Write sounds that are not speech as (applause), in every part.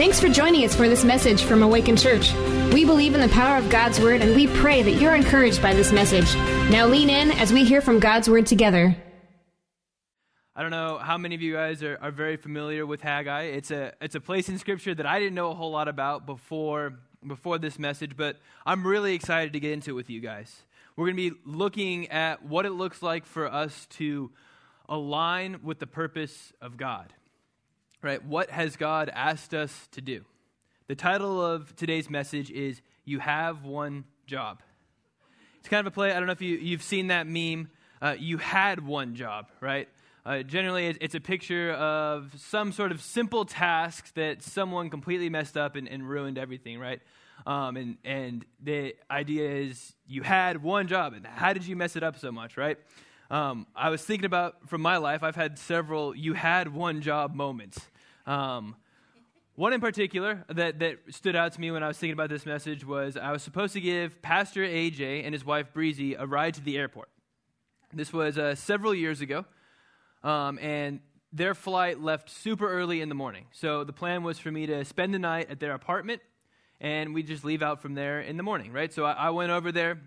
Thanks for joining us for this message from Awaken Church. We believe in the power of God's Word and we pray that you're encouraged by this message. Now lean in as we hear from God's Word together. I don't know how many of you guys are, are very familiar with Haggai. It's a, it's a place in Scripture that I didn't know a whole lot about before, before this message, but I'm really excited to get into it with you guys. We're going to be looking at what it looks like for us to align with the purpose of God right? What has God asked us to do? The title of today's message is You Have One Job. It's kind of a play. I don't know if you, you've seen that meme. Uh, you had one job, right? Uh, generally, it's a picture of some sort of simple task that someone completely messed up and, and ruined everything, right? Um, and, and the idea is you had one job, and how did you mess it up so much, right? Um, I was thinking about from my life, I've had several you had one job moments. Um, one in particular that, that stood out to me when I was thinking about this message was I was supposed to give Pastor AJ and his wife Breezy a ride to the airport. This was uh, several years ago, um, and their flight left super early in the morning. So the plan was for me to spend the night at their apartment, and we just leave out from there in the morning, right? So I, I went over there.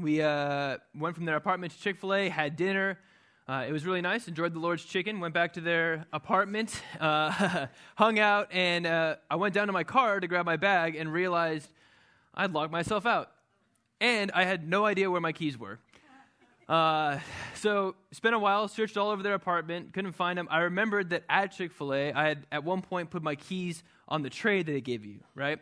We uh, went from their apartment to Chick fil A, had dinner, uh, it was really nice. Enjoyed the Lord's chicken. Went back to their apartment, uh, (laughs) hung out, and uh, I went down to my car to grab my bag and realized I'd locked myself out. And I had no idea where my keys were. Uh, so spent a while, searched all over their apartment, couldn't find them. I remembered that at Chick Fil A, I had at one point put my keys on the tray that they gave you, right?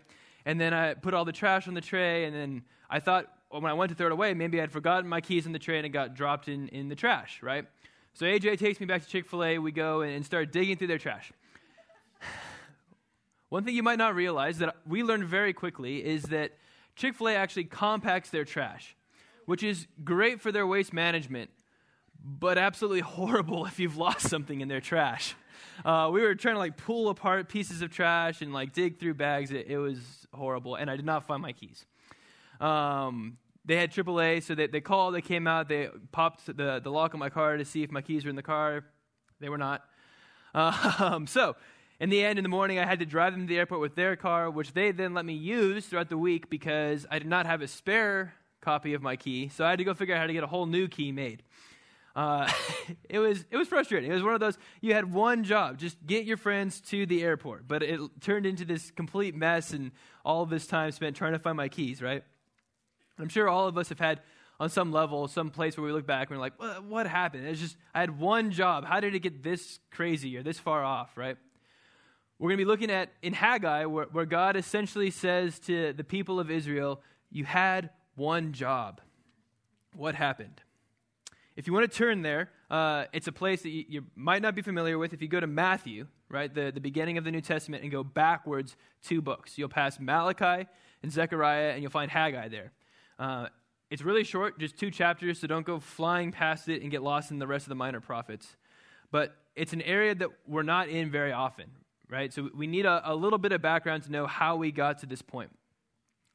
And then I put all the trash on the tray, and then I thought when I went to throw it away, maybe I'd forgotten my keys in the tray and got dropped in, in the trash, right? So AJ takes me back to Chick fil A. We go and start digging through their trash. (sighs) One thing you might not realize that we learned very quickly is that Chick fil A actually compacts their trash, which is great for their waste management, but absolutely (laughs) horrible if you've lost something in their trash. (laughs) Uh, we were trying to like pull apart pieces of trash and like dig through bags. It, it was horrible, and I did not find my keys. Um, they had AAA, so they, they called, they came out, they popped the, the lock on my car to see if my keys were in the car. They were not. (laughs) Um, so, in the end, in the morning, I had to drive them to the airport with their car, which they then let me use throughout the week because I did not have a spare copy of my key. So I had to go figure out how to get a whole new key made. Uh, (laughs) it was it was frustrating. It was one of those you had one job, just get your friends to the airport, but it turned into this complete mess and all this time spent trying to find my keys. Right. I'm sure all of us have had, on some level, some place where we look back and we're like, what, what happened? It's just, I had one job. How did it get this crazy or this far off, right? We're going to be looking at in Haggai, where, where God essentially says to the people of Israel, You had one job. What happened? If you want to turn there, uh, it's a place that you, you, might not be familiar with. If you go to Matthew, right, the, the beginning of the New Testament, and go backwards two books, you'll pass Malachi and Zechariah, and you'll find Haggai there. Uh, it's really short, just two chapters, so don't go flying past it and get lost in the rest of the minor prophets. But it's an area that we're not in very often, right? So we need a, a little bit of background to know how we got to this point.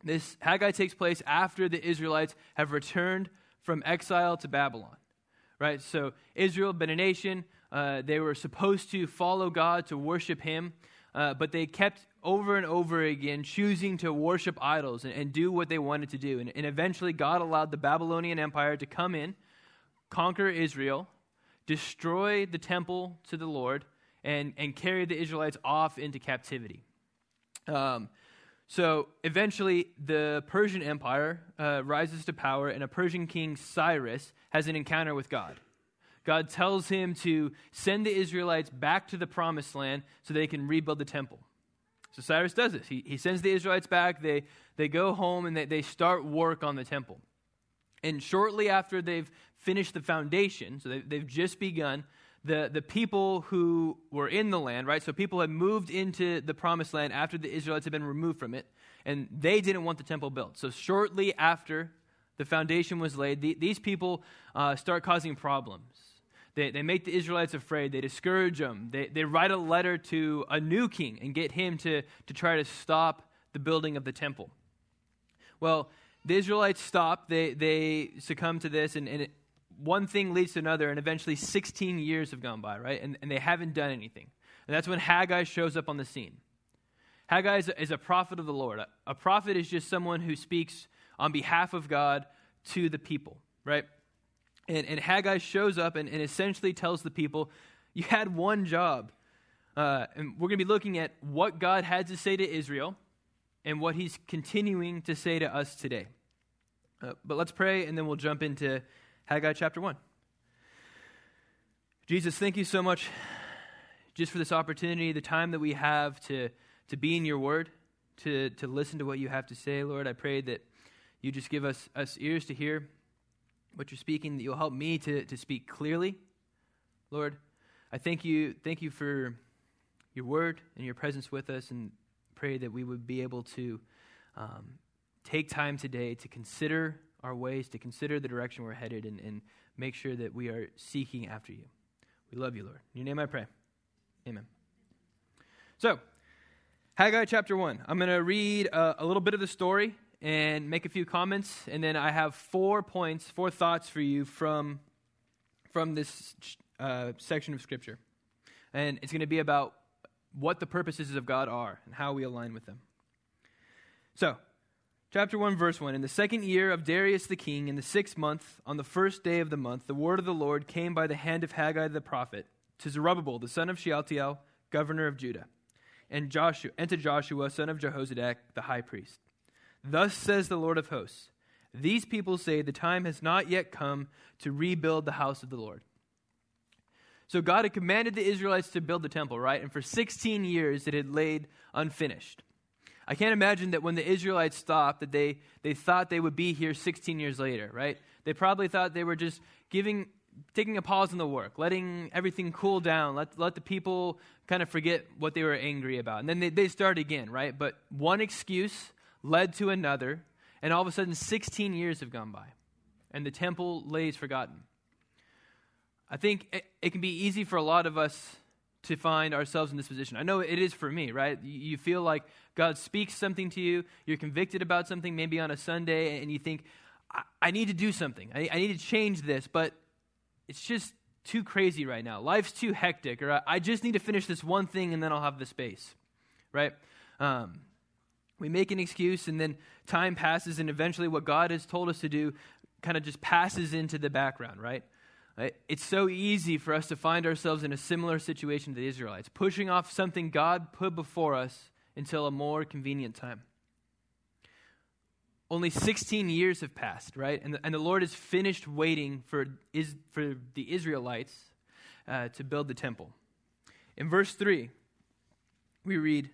This Haggai takes place after the Israelites have returned from exile to Babylon, right? So Israel, had been a nation, uh, they were supposed to follow God, to worship Him, uh, but they kept over and over again choosing to worship idols and, and do what they wanted to do. And, and eventually, God allowed the Babylonian Empire to come in, conquer Israel, destroy the temple to the Lord, and, and carry the Israelites off into captivity. Um, so eventually, the Persian Empire uh, rises to power, and a Persian king, Cyrus, has an encounter with God. God tells him to send the Israelites back to the promised land so they can rebuild the temple. So Cyrus does this. He, he sends the Israelites back. They, they go home and they, they start work on the temple. And shortly after they've finished the foundation, so they, they've just begun, the, the people who were in the land, right? So people had moved into the promised land after the Israelites had been removed from it, and they didn't want the temple built. So shortly after the foundation was laid, the, these people uh, start causing problems. They, they make the Israelites afraid. They discourage them. They, they write a letter to a new king and get him to, to try to stop the building of the temple. Well, the Israelites stop. They, they succumb to this, and, and it, one thing leads to another, and eventually 16 years have gone by, right? And, and they haven't done anything. And that's when Haggai shows up on the scene. Haggai is a, is a prophet of the Lord. A, a prophet is just someone who speaks on behalf of God to the people, right? And, and Haggai shows up and, and essentially tells the people, You had one job. Uh, and we're going to be looking at what God had to say to Israel and what he's continuing to say to us today. Uh, but let's pray, and then we'll jump into Haggai chapter 1. Jesus, thank you so much just for this opportunity, the time that we have to, to be in your word, to, to listen to what you have to say, Lord. I pray that you just give us, us ears to hear what you're speaking, that you'll help me to, to speak clearly. Lord, I thank you, thank you for your word and your presence with us, and pray that we would be able to um, take time today to consider our ways, to consider the direction we're headed, and, and make sure that we are seeking after you. We love you, Lord. In your name I pray. Amen. So, Haggai chapter 1. I'm going to read a, a little bit of the story and make a few comments, and then I have four points, four thoughts for you from, from this uh, section of Scripture. And it's going to be about what the purposes of God are and how we align with them. So, chapter 1, verse 1 In the second year of Darius the king, in the sixth month, on the first day of the month, the word of the Lord came by the hand of Haggai the prophet to Zerubbabel, the son of Shealtiel, governor of Judah, and, Joshua, and to Joshua, son of Jehozadak, the high priest. Thus says the Lord of hosts These people say the time has not yet come to rebuild the house of the Lord. So God had commanded the Israelites to build the temple, right? And for 16 years it had laid unfinished. I can't imagine that when the Israelites stopped, that they, they thought they would be here 16 years later, right? They probably thought they were just giving, taking a pause in the work, letting everything cool down, let, let the people kind of forget what they were angry about. And then they, they start again, right? But one excuse led to another, and all of a sudden 16 years have gone by, and the temple lays forgotten. I think it, it, can be easy for a lot of us to find ourselves in this position. I know it is for me, right? You feel like God speaks something to you, you're convicted about something, maybe on a Sunday, and you think, I, I need to do something. I, I, need to change this, but it's just too crazy right now. Life's too hectic, or I, I just need to finish this one thing and then I'll have the space, right? Um, we make an excuse, and then time passes, and eventually what God has told us to do kind of just passes into the background, right? It's so easy for us to find ourselves in a similar situation to the Israelites, pushing off something God put before us until a more convenient time. Only 16 years have passed, right? And the, and the Lord has finished waiting for, is, for the Israelites uh, to build the temple. In verse 3, we read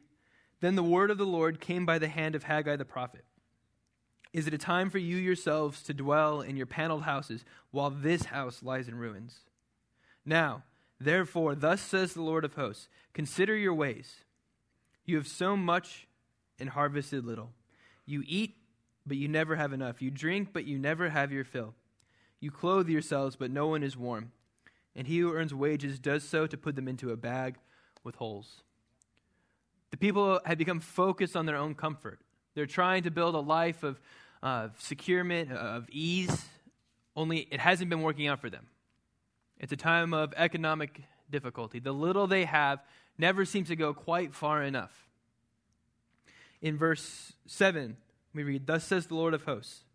Then the word of the Lord came by the hand of Haggai the prophet. Is it a time for you yourselves to dwell in your paneled houses while this house lies in ruins? Now, therefore, thus says the Lord of hosts Consider your ways. You have sown much and harvested little. You eat, but you never have enough. You drink, but you never have your fill. You clothe yourselves, but no one is warm. And he who earns wages does so to put them into a bag with holes. The people had become focused on their own comfort. They're trying to build a life of of securement, of ease, only it hasn't been working out for them. It's a time of economic difficulty. The little they have never seems to go quite far enough. In verse 7, we read, Thus says the Lord of hosts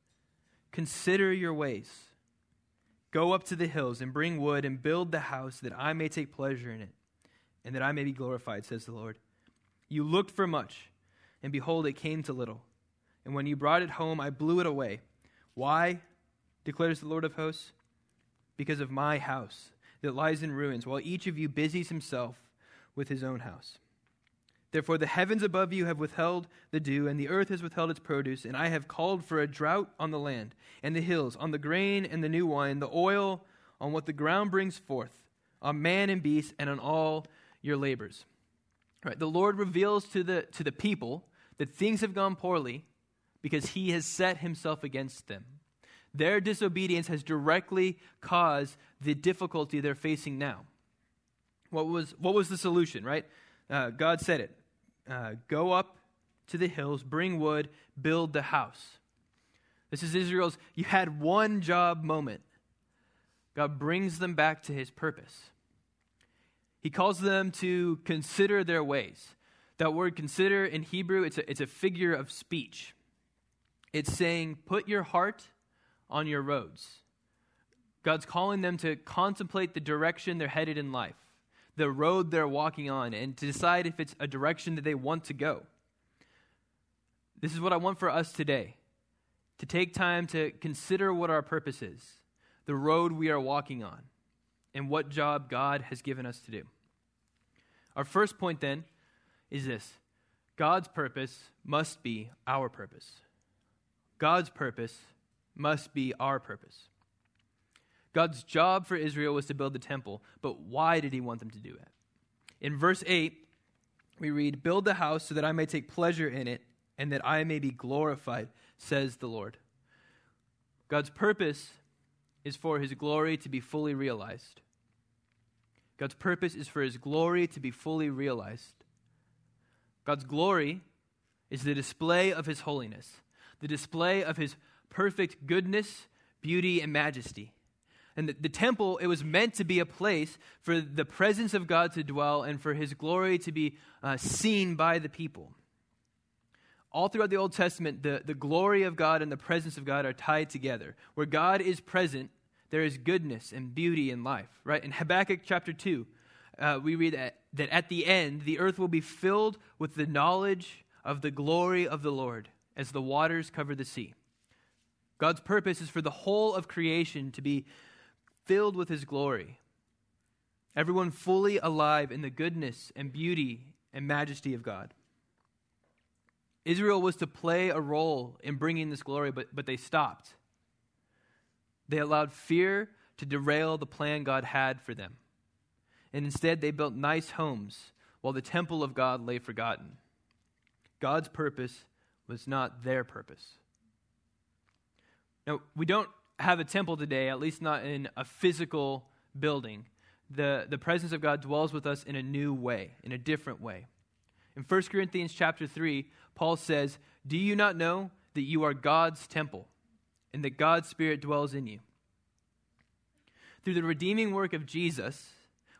Consider your ways. Go up to the hills and bring wood and build the house that I may take pleasure in it and that I may be glorified, says the Lord. You looked for much, and behold, it came to little and when you brought it home, I blew it away. Why? declares the Lord of hosts. Because of my house that lies in ruins, while each of you busies himself with his own house. Therefore, the heavens above you have withheld the dew, and the earth has withheld its produce, and I have called for a drought on the land, and the hills, on the grain and the new wine, the oil, on what the ground brings forth, on man and beast, and on all your labors. Right, the Lord reveals to the, to the people that things have gone poorly, because he has set himself against them. Their disobedience has directly caused the difficulty they're facing now. What was, what was the solution, right? Uh, God said it uh, Go up to the hills, bring wood, build the house. This is Israel's, you had one job moment. God brings them back to his purpose. He calls them to consider their ways, That word consider in Hebrew, it's a, it's a figure of speech. It's saying, put your heart on your roads. God's calling them to contemplate the direction they're headed in life, the road they're walking on, and to decide if it's a direction that they want to go. This is what I want for us today to take time to consider what our purpose is, the road we are walking on, and what job God has given us to do. Our first point then is this God's purpose must be our purpose. God's purpose must be our purpose. God's job for Israel was to build the temple, but why did he want them to do it? In verse 8, we read, Build the house so that I may take pleasure in it and that I may be glorified, says the Lord. God's purpose is for his glory to be fully realized. God's purpose is for his glory to be fully realized. God's glory is the display of his holiness, the display of his perfect goodness, beauty, and majesty. And the, the, temple, it was meant to be a place for the presence of God to dwell and for his glory to be uh, seen by the people. All throughout the Old Testament, the, the glory of God and the presence of God are tied together. Where God is present, there is goodness and beauty in life, right? In Habakkuk chapter 2, uh, we read that, that at the end, the earth will be filled with the knowledge of the glory of the Lord as the waters cover the sea. God's purpose is for the whole of creation to be filled with his glory. Everyone fully alive in the goodness and beauty and majesty of God. Israel was to play a role in bringing this glory, but, but they stopped. They allowed fear to derail the plan God had for them. And instead, they built nice homes while the temple of God lay forgotten. God's purpose was not their purpose. Now, we don't have a temple today, at least not in a physical building. The, the presence of God dwells with us in a new way, in a different way. In 1 Corinthians chapter 3, Paul says, Do you not know that you are God's temple and that God's Spirit dwells in you? Through the redeeming work of Jesus,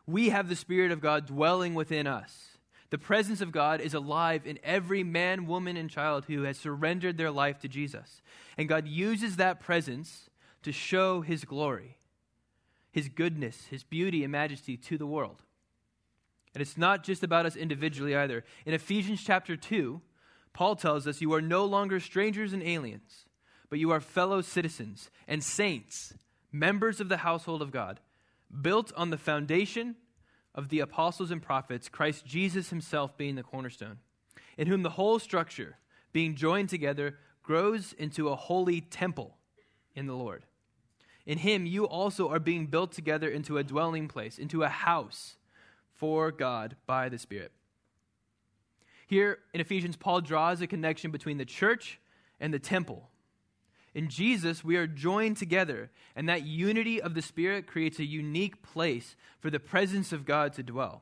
we have the Spirit of God dwelling within us. The presence of God is alive in every man, woman, and child who has surrendered their life to Jesus. And God uses that presence to show his glory, his goodness, his beauty, and majesty to the world. And it's not just about us individually either. In Ephesians chapter 2, Paul tells us, You are no longer strangers and aliens, but you are fellow citizens and saints, members of the household of God, built on the foundation of the apostles and prophets, Christ Jesus himself being the cornerstone, in whom the whole structure, being joined together, grows into a holy temple in the Lord. In him, you also are being built together into a dwelling place, into a house for God by the Spirit. Here in Ephesians, Paul draws a connection between the church and the temple. In Jesus, we are joined together, and that unity of the Spirit creates a unique place for the presence of God to dwell.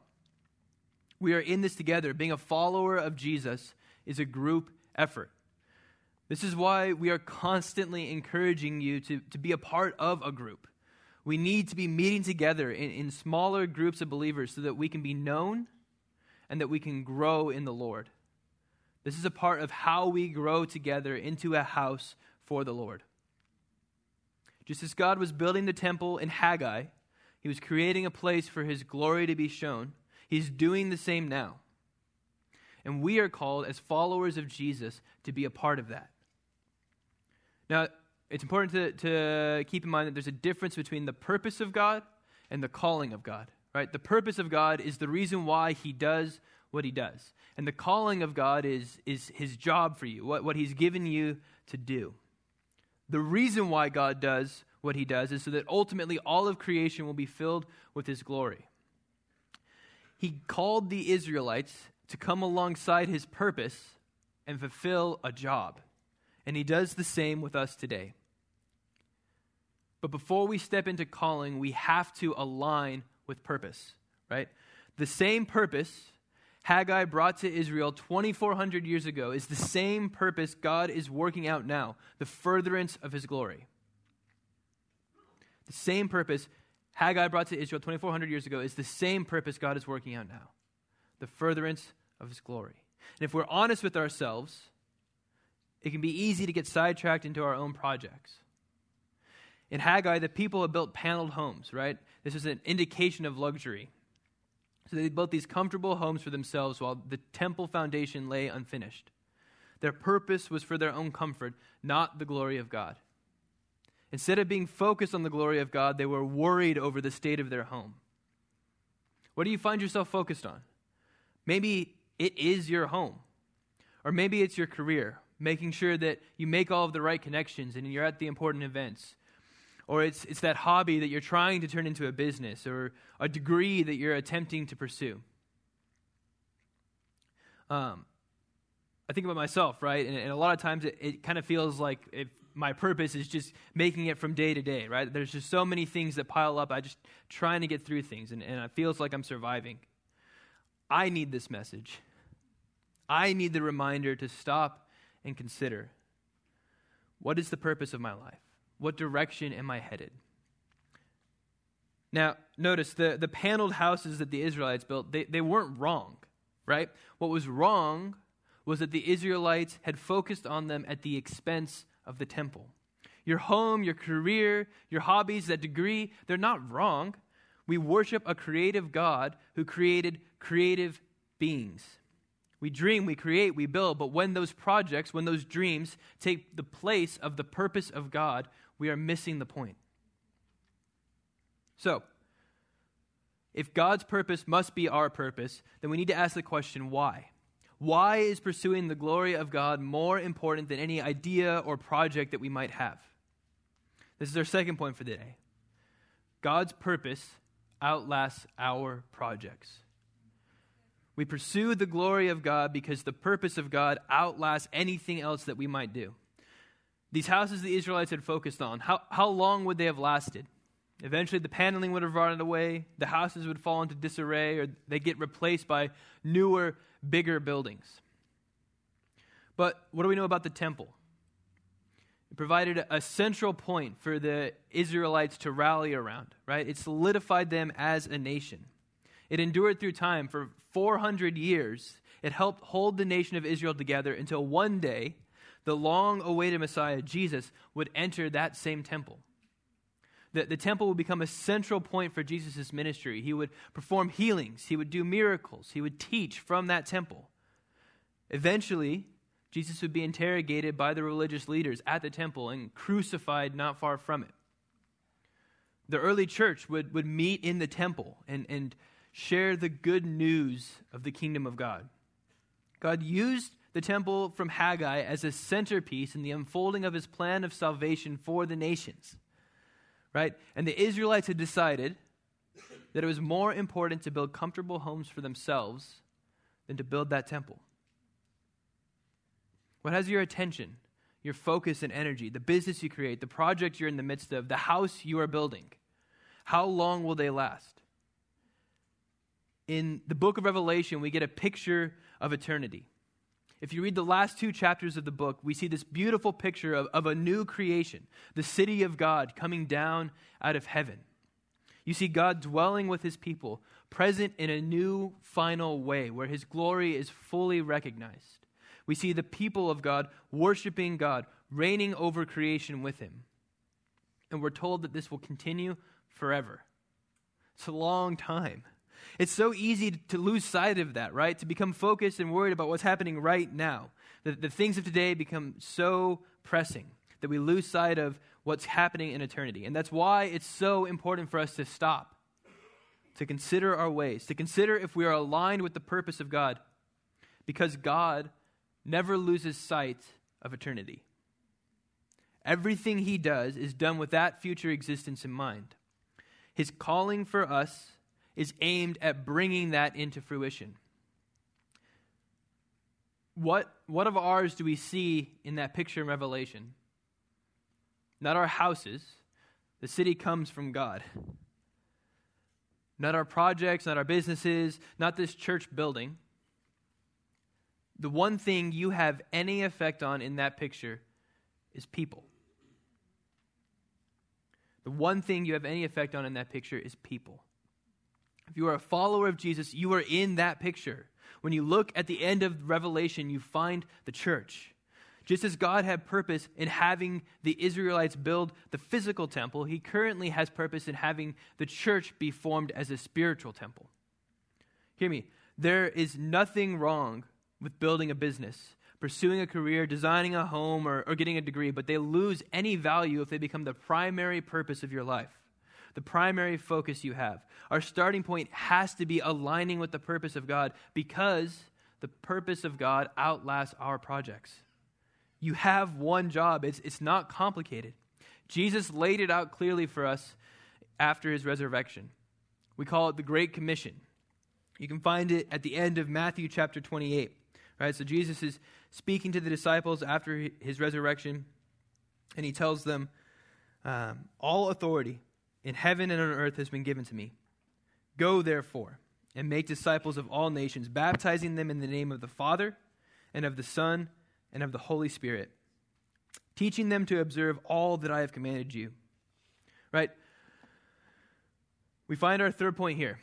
We are in this together. Being a follower of Jesus is a group effort. This is why we are constantly encouraging you to, to be a part of a group. We need to be meeting together in, in smaller groups of believers so that we can be known and that we can grow in the Lord. This is a part of how we grow together into a house for the Lord. Just as God was building the temple in Haggai, he was creating a place for his glory to be shown. He's doing the same now. And we are called, as followers of Jesus, to be a part of that. Now, it's important to, to keep in mind that there's a difference between the purpose of God and the calling of God, right? The purpose of God is the reason why he does what he does. And the calling of God is, is his job for you, what, what he's given you to do. The reason why God does what he does is so that ultimately all of creation will be filled with his glory. He called the Israelites to come alongside his purpose and fulfill a job. And he does the same with us today. But before we step into calling, we have to align with purpose, right? The same purpose Haggai brought to Israel 2,400 years ago is the same purpose God is working out now the furtherance of his glory. The same purpose Haggai brought to Israel 2,400 years ago is the same purpose God is working out now the furtherance of his glory. And if we're honest with ourselves, it can be easy to get sidetracked into our own projects. In Haggai, the people had built paneled homes, right? This is an indication of luxury. So they built these comfortable homes for themselves while the temple foundation lay unfinished. Their purpose was for their own comfort, not the glory of God. Instead of being focused on the glory of God, they were worried over the state of their home. What do you find yourself focused on? Maybe it is your home, or maybe it's your career, making sure that you make all of the right connections and you're at the important events. Or it's, it's that hobby that you're trying to turn into a business or a degree that you're attempting to pursue. Um, I think about myself, right? And, and a lot of times it, it kind of feels like if my purpose is just making it from day to day, right? There's just so many things that pile up. I just trying to get through things, and, and it feels like I'm surviving. I need this message. I need the reminder to stop and consider what is the purpose of my life? What direction am I headed? Now, notice the, the paneled houses that the Israelites built, they, they weren't wrong, right? What was wrong was that the Israelites had focused on them at the expense of the temple. Your home, your career, your hobbies, that degree, they're not wrong. We worship a creative God who created creative beings. We dream, we create, we build, but when those projects, when those dreams take the place of the purpose of God, we are missing the point. So, if God's purpose must be our purpose, then we need to ask the question why? Why is pursuing the glory of God more important than any idea or project that we might have? This is our second point for the day. God's purpose outlasts our projects. We pursue the glory of God because the purpose of God outlasts anything else that we might do. These houses the Israelites had focused on, how, how long would they have lasted? Eventually, the paneling would have rotted away, the houses would fall into disarray, or they get replaced by newer, bigger buildings. But what do we know about the temple? It provided a central point for the Israelites to rally around, right? It solidified them as a nation. It endured through time for 400 years. It helped hold the nation of Israel together until one day the long awaited Messiah, Jesus, would enter that same temple. The, the temple would become a central point for Jesus' ministry. He would perform healings, he would do miracles, he would teach from that temple. Eventually, Jesus would be interrogated by the religious leaders at the temple and crucified not far from it. The early church would, would meet in the temple and, and share the good news of the kingdom of God. God used the temple from Haggai as a centerpiece in the unfolding of his plan of salvation for the nations. Right? And the Israelites had decided that it was more important to build comfortable homes for themselves than to build that temple. What has your attention, your focus and energy, the business you create, the project you're in the midst of, the house you are building? How long will they last? in the book of Revelation, we get a picture of eternity. If you read the last two chapters of the book, we see this beautiful picture of, of a new creation, the city of God coming down out of heaven. You see God dwelling with his people, present in a new final way where his glory is fully recognized. We see the people of God worshiping God, reigning over creation with him. And we're told that this will continue forever. It's a long time. It's so easy to lose sight of that, right? To become focused and worried about what's happening right now. The, the things of today become so pressing that we lose sight of what's happening in eternity. And that's why it's so important for us to stop, to consider our ways, to consider if we are aligned with the purpose of God, because God never loses sight of eternity. Everything he does is done with that future existence in mind. His calling for us is aimed at bringing that into fruition. What, what of ours do we see in that picture in Revelation? Not our houses. The city comes from God. Not our projects, not our businesses, not this church building. The one thing you have any effect on in that picture is people. The one thing you have any effect on in that picture is people. If you are a follower of Jesus, you are in that picture. When you look at the end of Revelation, you find the church. Just as God had purpose in having the Israelites build the physical temple, he currently has purpose in having the church be formed as a spiritual temple. Hear me. There is nothing wrong with building a business, pursuing a career, designing a home, or, or getting a degree, but they lose any value if they become the primary purpose of your life, the primary focus you have. Our starting point has to be aligning with the purpose of God because the purpose of God outlasts our projects. You have one job, it's, it's not complicated. Jesus laid it out clearly for us after his resurrection. We call it the Great Commission. You can find it at the end of Matthew chapter 28. Right? So Jesus is speaking to the disciples after his resurrection, and he tells them, um, All authority in heaven and on earth has been given to me. Go, therefore, and make disciples of all nations, baptizing them in the name of the Father, and of the Son, and of the Holy Spirit, teaching them to observe all that I have commanded you. Right? We find our third point here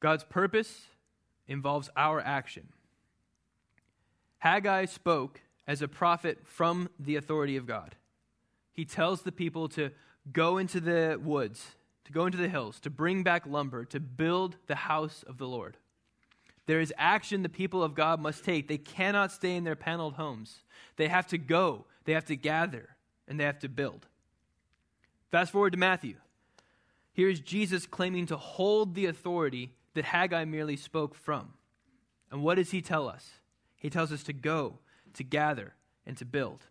God's purpose involves our action. Haggai spoke as a prophet from the authority of God. He tells the people to go into the woods, to go into the hills, to bring back lumber, to build the house of the Lord. There is action the people of God must take. They cannot stay in their paneled homes. They have to go, they have to gather, and they have to build. Fast forward to Matthew. Here's Jesus claiming to hold the authority that Haggai merely spoke from. And what does he tell us? He tells us to go, to gather, and to build.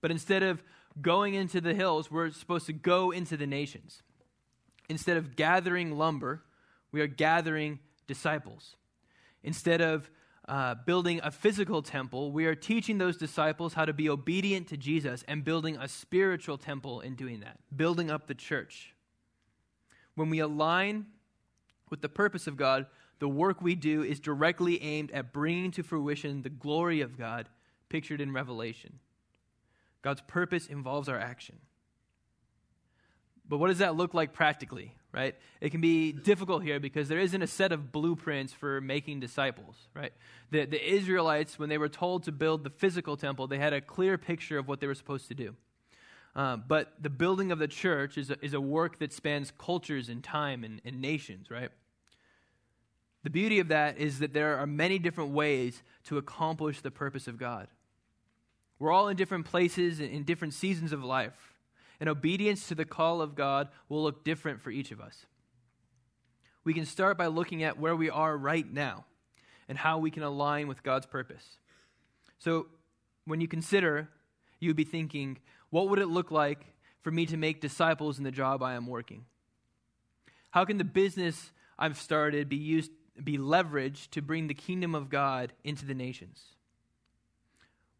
But instead of going into the hills, we're supposed to go into the nations. Instead of gathering lumber, we are gathering disciples. Instead of uh, building a physical temple, we are teaching those disciples how to be obedient to Jesus and building a spiritual temple in doing that, building up the church. When we align with the purpose of God, the work we do is directly aimed at bringing to fruition the glory of God pictured in Revelation. God's purpose involves our action. But what does that look like practically, right? It can be difficult here because there isn't a set of blueprints for making disciples, right? The, the Israelites, when they were told to build the physical temple, they had a clear picture of what they were supposed to do. Uh, but the building of the church is a, is a work that spans cultures and time and, and nations, right? The beauty of that is that there are many different ways to accomplish the purpose of God. We're all in different places and in different seasons of life and obedience to the call of God will look different for each of us. We can start by looking at where we are right now and how we can align with God's purpose. So, when you consider, you would be thinking, what would it look like for me to make disciples in the job I am working? How can the business I've started be used be leveraged to bring the kingdom of God into the nations?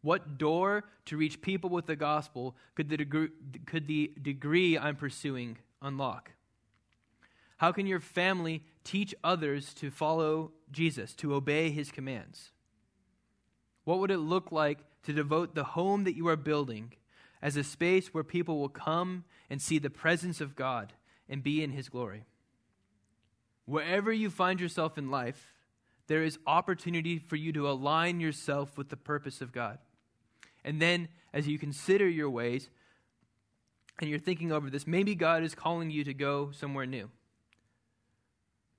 What door to reach people with the gospel could the degree, could the degree I'm pursuing unlock? How can your family teach others to follow Jesus, to obey his commands? What would it look like to devote the home that you are building as a space where people will come and see the presence of God and be in his glory? Wherever you find yourself in life, there is opportunity for you to align yourself with the purpose of God. And then, as you consider your ways and you're thinking over this, maybe God is calling you to go somewhere new.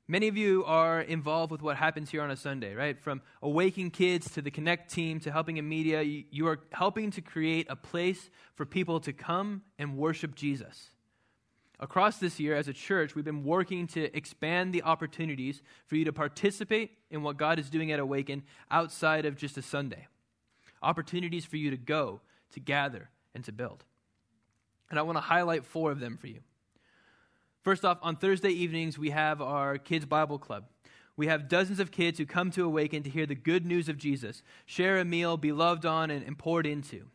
Many of you are involved with what happens here on a Sunday, right? From Awaken Kids to the Connect team to helping in media, you are helping to create a place for people to come and worship Jesus. Across this year, as a church, we've been working to expand the opportunities for you to participate in what God is doing at Awaken outside of just a Sunday opportunities for you to go, to gather, and to build. And I want to highlight four of them for you. First off, on Thursday evenings, we have our Kids Bible Club. We have dozens of kids who come to Awaken to hear the good news of Jesus, share a meal, be loved on, and, poured into.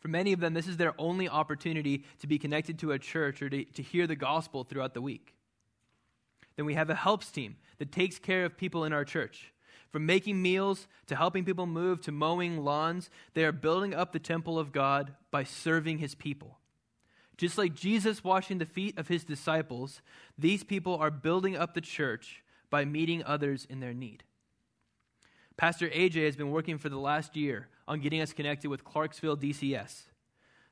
For many of them, this is their only opportunity to be connected to a church or to, to hear the gospel throughout the week. Then we have a helps team that takes care of people in our church. From making meals to helping people move to mowing lawns, they are building up the temple of God by serving his people. Just like Jesus washing the feet of his disciples, these people are building up the church by meeting others in their need. Pastor AJ has been working for the last year on getting us connected with Clarksville DCS.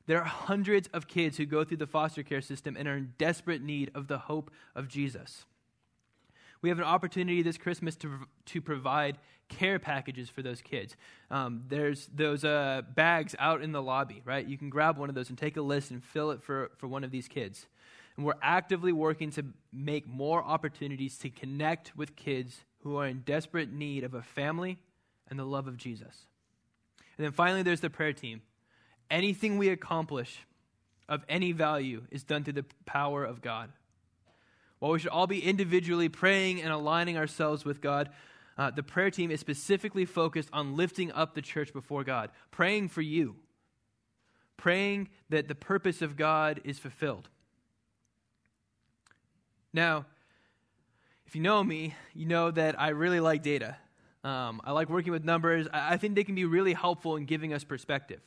There are hundreds of kids who go through the foster care system and are in desperate need of the hope of Jesus. We have an opportunity this Christmas to, to provide care packages for those kids. Um, there's those uh, bags out in the lobby, right? You can grab one of those and take a list and fill it for, for one of these kids. And we're actively working to make more opportunities to connect with kids who are in desperate need of a family and the love of Jesus. And then finally, there's the prayer team. Anything we accomplish of any value is done through the power of God. While we should all be individually praying and aligning ourselves with God, uh, the prayer team is specifically focused on lifting up the church before God, praying for you, praying that the purpose of God is fulfilled. Now, if you know me, you know that I really like data. Um, I like working with numbers. I, I, think they can be really helpful in giving us perspective.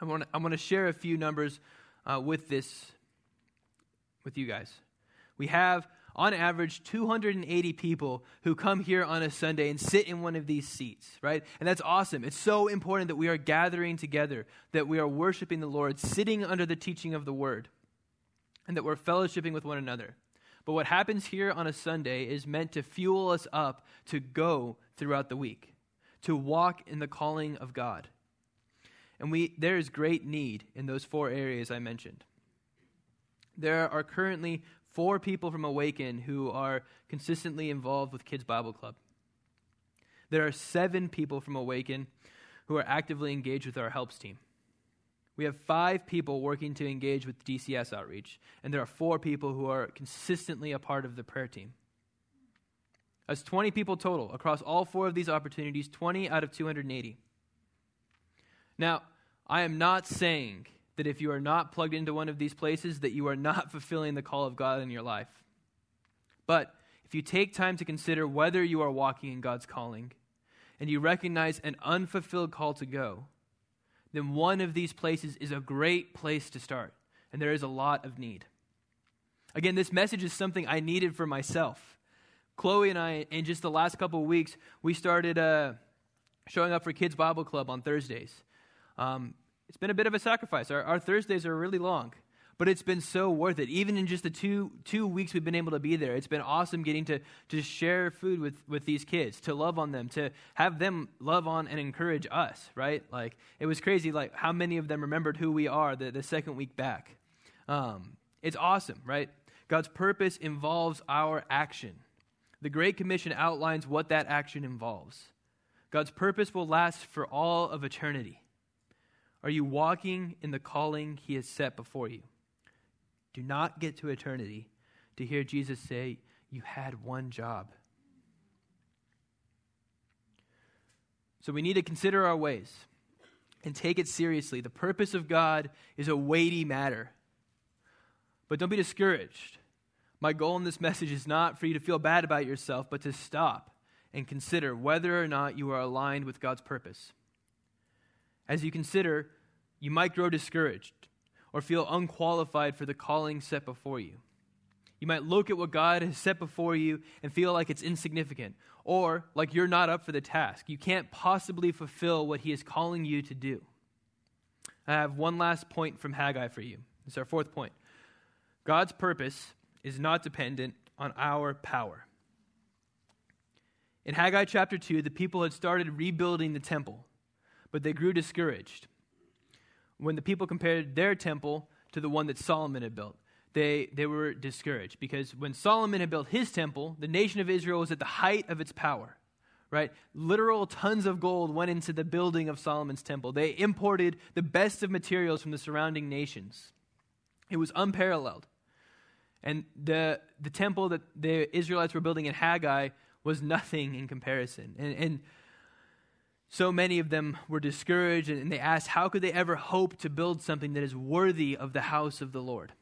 I want to share a few numbers uh, with this, with you guys. We have, on average, 280 people who come here on a Sunday and sit in one of these seats, right? And that's awesome. It's so important that we are gathering together, that we are worshiping the Lord, sitting under the teaching of the Word, and that we're fellowshipping with one another. But what happens here on a Sunday is meant to fuel us up to go throughout the week, to walk in the calling of God. And we, there is great need in those four areas I mentioned. There are currently four people from Awaken who are consistently involved with Kids Bible Club. There are seven people from Awaken who are actively engaged with our helps team. We have five people working to engage with DCS outreach, and there are four people who are consistently a part of the prayer team. That's 20 people total across all four of these opportunities, 20 out of 280. Now, I am not saying that if you are not plugged into one of these places that you are not (laughs) fulfilling the call of God in your life. But if you take time to consider whether you are walking in God's calling and you recognize an unfulfilled call to go, then one of these places is a great place to start, and there is a lot of need. Again, this message is something I needed for myself. Chloe and I, in just the last couple of weeks, we started uh, showing up for Kids Bible Club on Thursdays. Um, it's been a bit of a sacrifice. Our, our Thursdays are really long, but it's been so worth it. Even in just the two, two weeks we've been able to be there, it's been awesome getting to, to share food with, with these kids, to love on them, to have them love on and encourage us, right? Like, it was crazy, like, how many of them remembered who we are the, the second week back. Um, it's awesome, right? God's purpose involves our action. The Great Commission outlines what that action involves. God's purpose will last for all of eternity. Are you walking in the calling he has set before you? Do not get to eternity to hear Jesus say, You had one job. So we need to consider our ways and take it seriously. The purpose of God is a weighty matter. But don't be discouraged. My goal in this message is not for you to feel bad about yourself, but to stop and consider whether or not you are aligned with God's purpose. As you consider, you might grow discouraged or feel unqualified for the calling set before you. You might look at what God has set before you and feel like it's insignificant or like you're not up for the task. You can't possibly fulfill what He is calling you to do. I have one last point from Haggai for you. It's our fourth point. God's purpose is not dependent on our power. In Haggai chapter 2, the people had started rebuilding the temple but they grew discouraged when the people compared their temple to the one that Solomon had built. They, they were discouraged because when Solomon had built his temple, the nation of Israel was at the height of its power right? Literal tons of gold went into the building of Solomon's temple. They imported the best of materials from the surrounding nations. It was unparalleled. And the, the temple that the Israelites were building in Haggai was nothing in comparison. And, and so many of them were discouraged and they asked, How could they ever hope to build something that is worthy of the house of the Lord?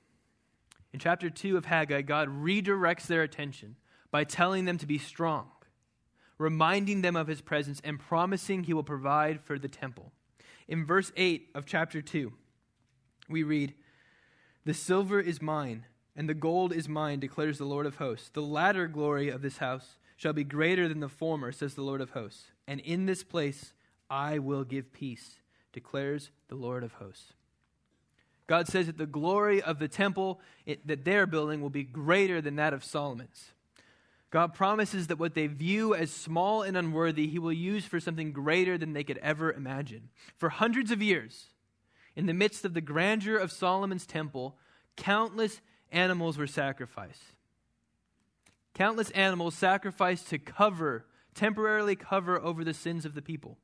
In chapter 2 of Haggai, God redirects their attention by telling them to be strong, reminding them of his presence, and promising he will provide for the temple. In verse 8 of chapter 2, we read, The silver is mine, and the gold is mine, declares the Lord of hosts. The latter glory of this house shall be greater than the former, says the Lord of hosts. And in this place I will give peace, declares the Lord of hosts. God says that the glory of the temple it, that they're building will be greater than that of Solomon's. God promises that what they view as small and unworthy, He will use for something greater than they could ever imagine. For hundreds of years, in the midst of the grandeur of Solomon's temple, countless animals were sacrificed. Countless animals sacrificed to cover, temporarily cover over the sins of the people.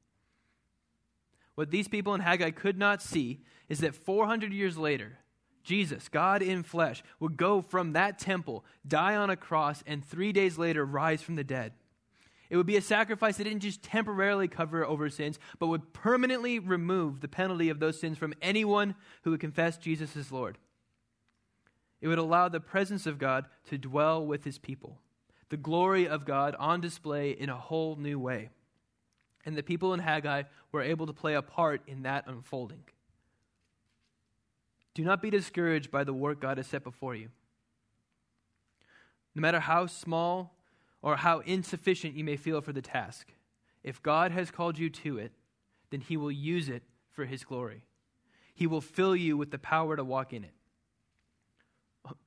What these people in Haggai could not see is that 400 years later, Jesus, God in flesh, would go from that temple, die on a cross, and three days later rise from the dead. It would be a sacrifice that didn't just temporarily cover over sins, but would permanently remove the penalty of those sins from anyone who would confess Jesus as Lord. It would allow the presence of God to dwell with his people, the glory of God on display in a whole new way. And the people in Haggai were able to play a part in that unfolding. Do not be discouraged by the work God has set before you. No matter how small or how insufficient you may feel for the task, if God has called you to it, then He will use it for His glory. He will fill you with the power to walk in it.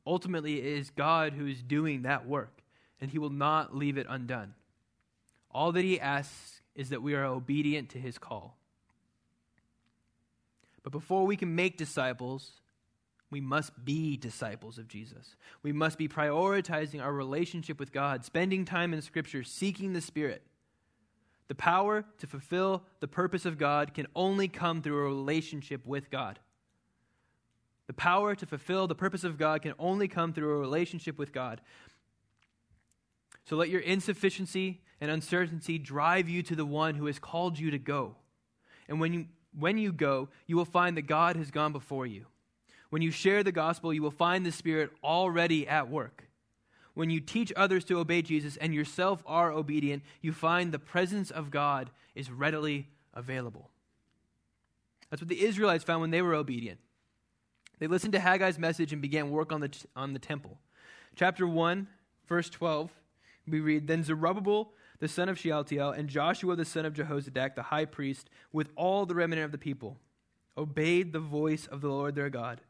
Ultimately, it is God who is doing that work, and He will not leave it undone. All that He asks is that we are obedient to His call. But before we can make disciples, we must be disciples of Jesus. We must be prioritizing our relationship with God, spending time in Scripture, seeking the Spirit. The power to fulfill the purpose of God can only come through a relationship with God. The power to fulfill the purpose of God can only come through a relationship with God. So let your insufficiency and uncertainty drive you to the one who has called you to go. And when you, when you go, you will find that God has gone before you. When you share the gospel, you will find the Spirit already at work. When you teach others to obey Jesus and yourself are obedient, you find the presence of God is readily available. That's what the Israelites found when they were obedient. They listened to Haggai's message and began work on the, on the temple. Chapter 1, verse 12, we read Then Zerubbabel, the son of Shealtiel, and Joshua, the son of Jehozadak, the high priest, with all the remnant of the people, obeyed the voice of the Lord their God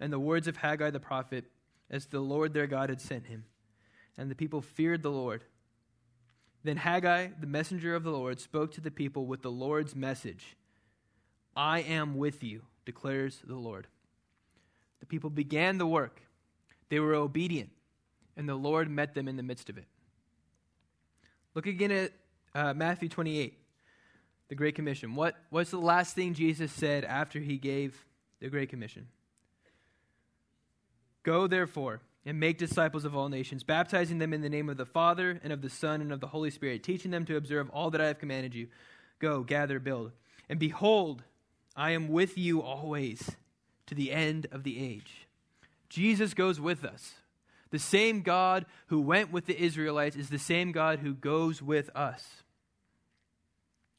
and the words of Haggai the prophet, as the Lord their God had sent him. And the people feared the Lord. Then Haggai, the messenger of the Lord, spoke to the people with the Lord's message I am with you, declares the Lord. The people began the work, they were obedient, and the Lord met them in the midst of it. Look again at uh, Matthew 28, the Great Commission. What, what's the last thing Jesus said after he gave the Great Commission? Go, therefore, and make disciples of all nations, baptizing them in the name of the Father, and of the Son, and of the Holy Spirit, teaching them to observe all that I have commanded you. Go, gather, build. And behold, I am with you always to the end of the age. Jesus goes with us. The same God who went with the Israelites is the same God who goes with us.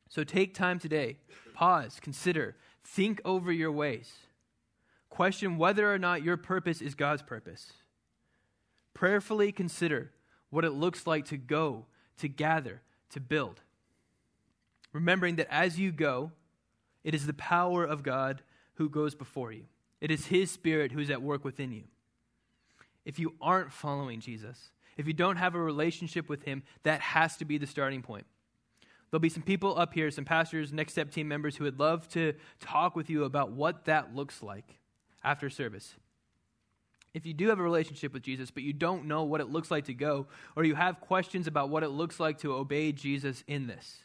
So take time today, pause, consider, think over your ways. Question whether or not your purpose is God's purpose. Prayerfully consider what it looks like to go, to gather, to build. Remembering that as you go, it is the power of God who goes before you, it is His Spirit who is at work within you. If you aren't following Jesus, if you don't have a relationship with Him, that has to be the starting point. There'll be some people up here, some pastors, next step team members who would love to talk with you about what that looks like after service. If you do have a relationship with Jesus, but you don't know what it looks like to go, or you have questions about what it looks like to obey Jesus in this,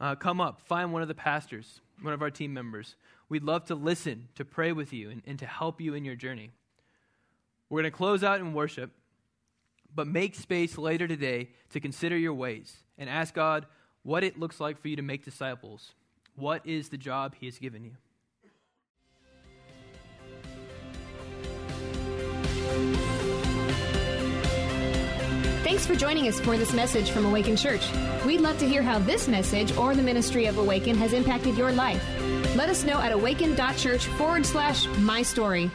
uh, come up, find one of the pastors, one of our team members. We'd love to listen, to pray with you, and, and to help you in your journey. We're going to close out in worship, but make space later today to consider your ways and ask God what it looks like for you to make disciples. What is the job He has given you? Thanks for joining us for this message from Awaken Church. We'd love to hear how this message or the ministry of Awaken has impacted your life. Let us know at awaken.church forward slash my story.